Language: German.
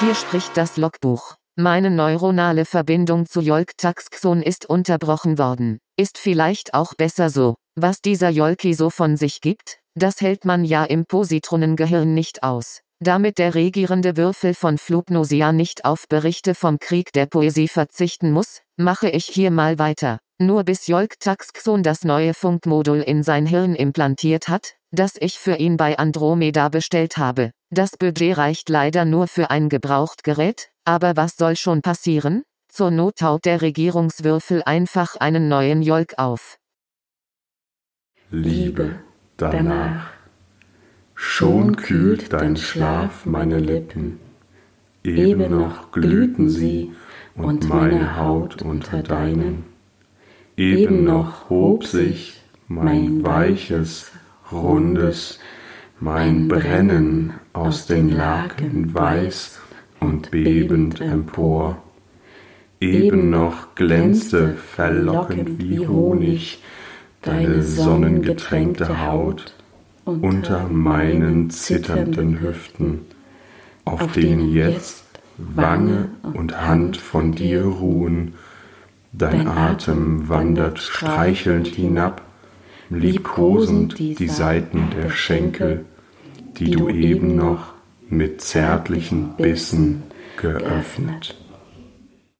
Hier spricht das Logbuch. Meine neuronale Verbindung zu Jolk Taxxon ist unterbrochen worden. Ist vielleicht auch besser so. Was dieser Jolki so von sich gibt, das hält man ja im Positronengehirn nicht aus. Damit der regierende Würfel von Flugnosia nicht auf Berichte vom Krieg der Poesie verzichten muss, mache ich hier mal weiter. Nur bis Jolk Taxxon das neue Funkmodul in sein Hirn implantiert hat, das ich für ihn bei Andromeda bestellt habe. Das Budget reicht leider nur für ein Gebrauchtgerät, aber was soll schon passieren? Zur Not taut der Regierungswürfel einfach einen neuen Jolk auf. Liebe, danach. Schon kühlt dein Schlaf meine Lippen, eben noch glühten sie und meine Haut unter deinen. Eben noch hob sich mein weiches, rundes, mein Brennen aus den Laken weiß und bebend empor. Eben noch glänzte verlockend wie Honig deine sonnengetränkte Haut unter meinen zitternden Hüften, auf denen jetzt Wange und Hand von dir ruhen, dein Atem wandert streichelnd hinab, liebkosend die Seiten der Schenkel, die du eben noch mit zärtlichen Bissen geöffnet.